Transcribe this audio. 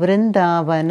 Vrindavan